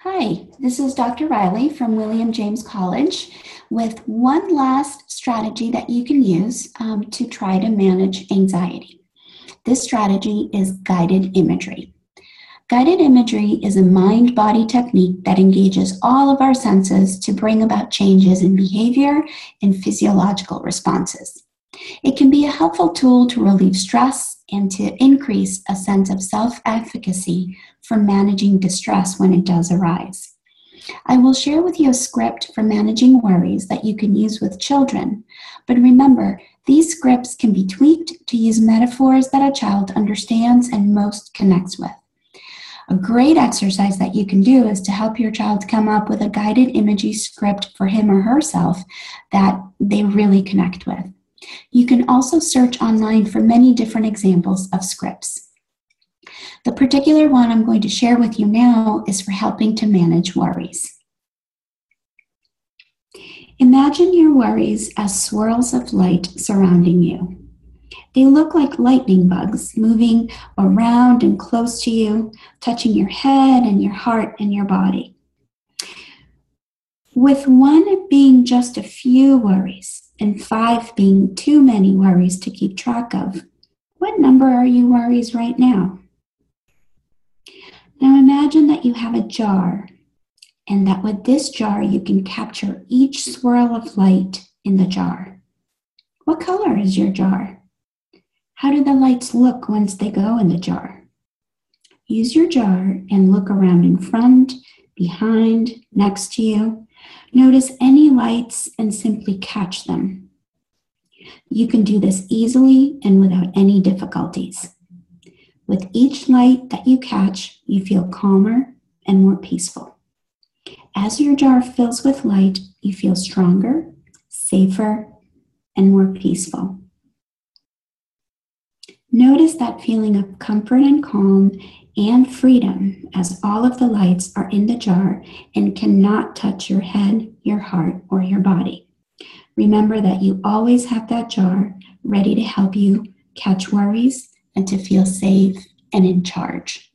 Hi, this is Dr. Riley from William James College with one last strategy that you can use um, to try to manage anxiety. This strategy is guided imagery. Guided imagery is a mind body technique that engages all of our senses to bring about changes in behavior and physiological responses. It can be a helpful tool to relieve stress and to increase a sense of self efficacy for managing distress when it does arise. I will share with you a script for managing worries that you can use with children, but remember, these scripts can be tweaked to use metaphors that a child understands and most connects with. A great exercise that you can do is to help your child come up with a guided imagery script for him or herself that they really connect with. You can also search online for many different examples of scripts. The particular one I'm going to share with you now is for helping to manage worries. Imagine your worries as swirls of light surrounding you. They look like lightning bugs moving around and close to you, touching your head and your heart and your body. With one being just a few worries and five being too many worries to keep track of, what number are you worries right now? Now imagine that you have a jar and that with this jar you can capture each swirl of light in the jar. What color is your jar? How do the lights look once they go in the jar? Use your jar and look around in front, behind, next to you. Notice any lights and simply catch them. You can do this easily and without any difficulties. With each light that you catch, you feel calmer and more peaceful. As your jar fills with light, you feel stronger, safer, and more peaceful. Notice that feeling of comfort and calm and freedom as all of the lights are in the jar and cannot touch your head, your heart, or your body. Remember that you always have that jar ready to help you catch worries and to feel safe and in charge.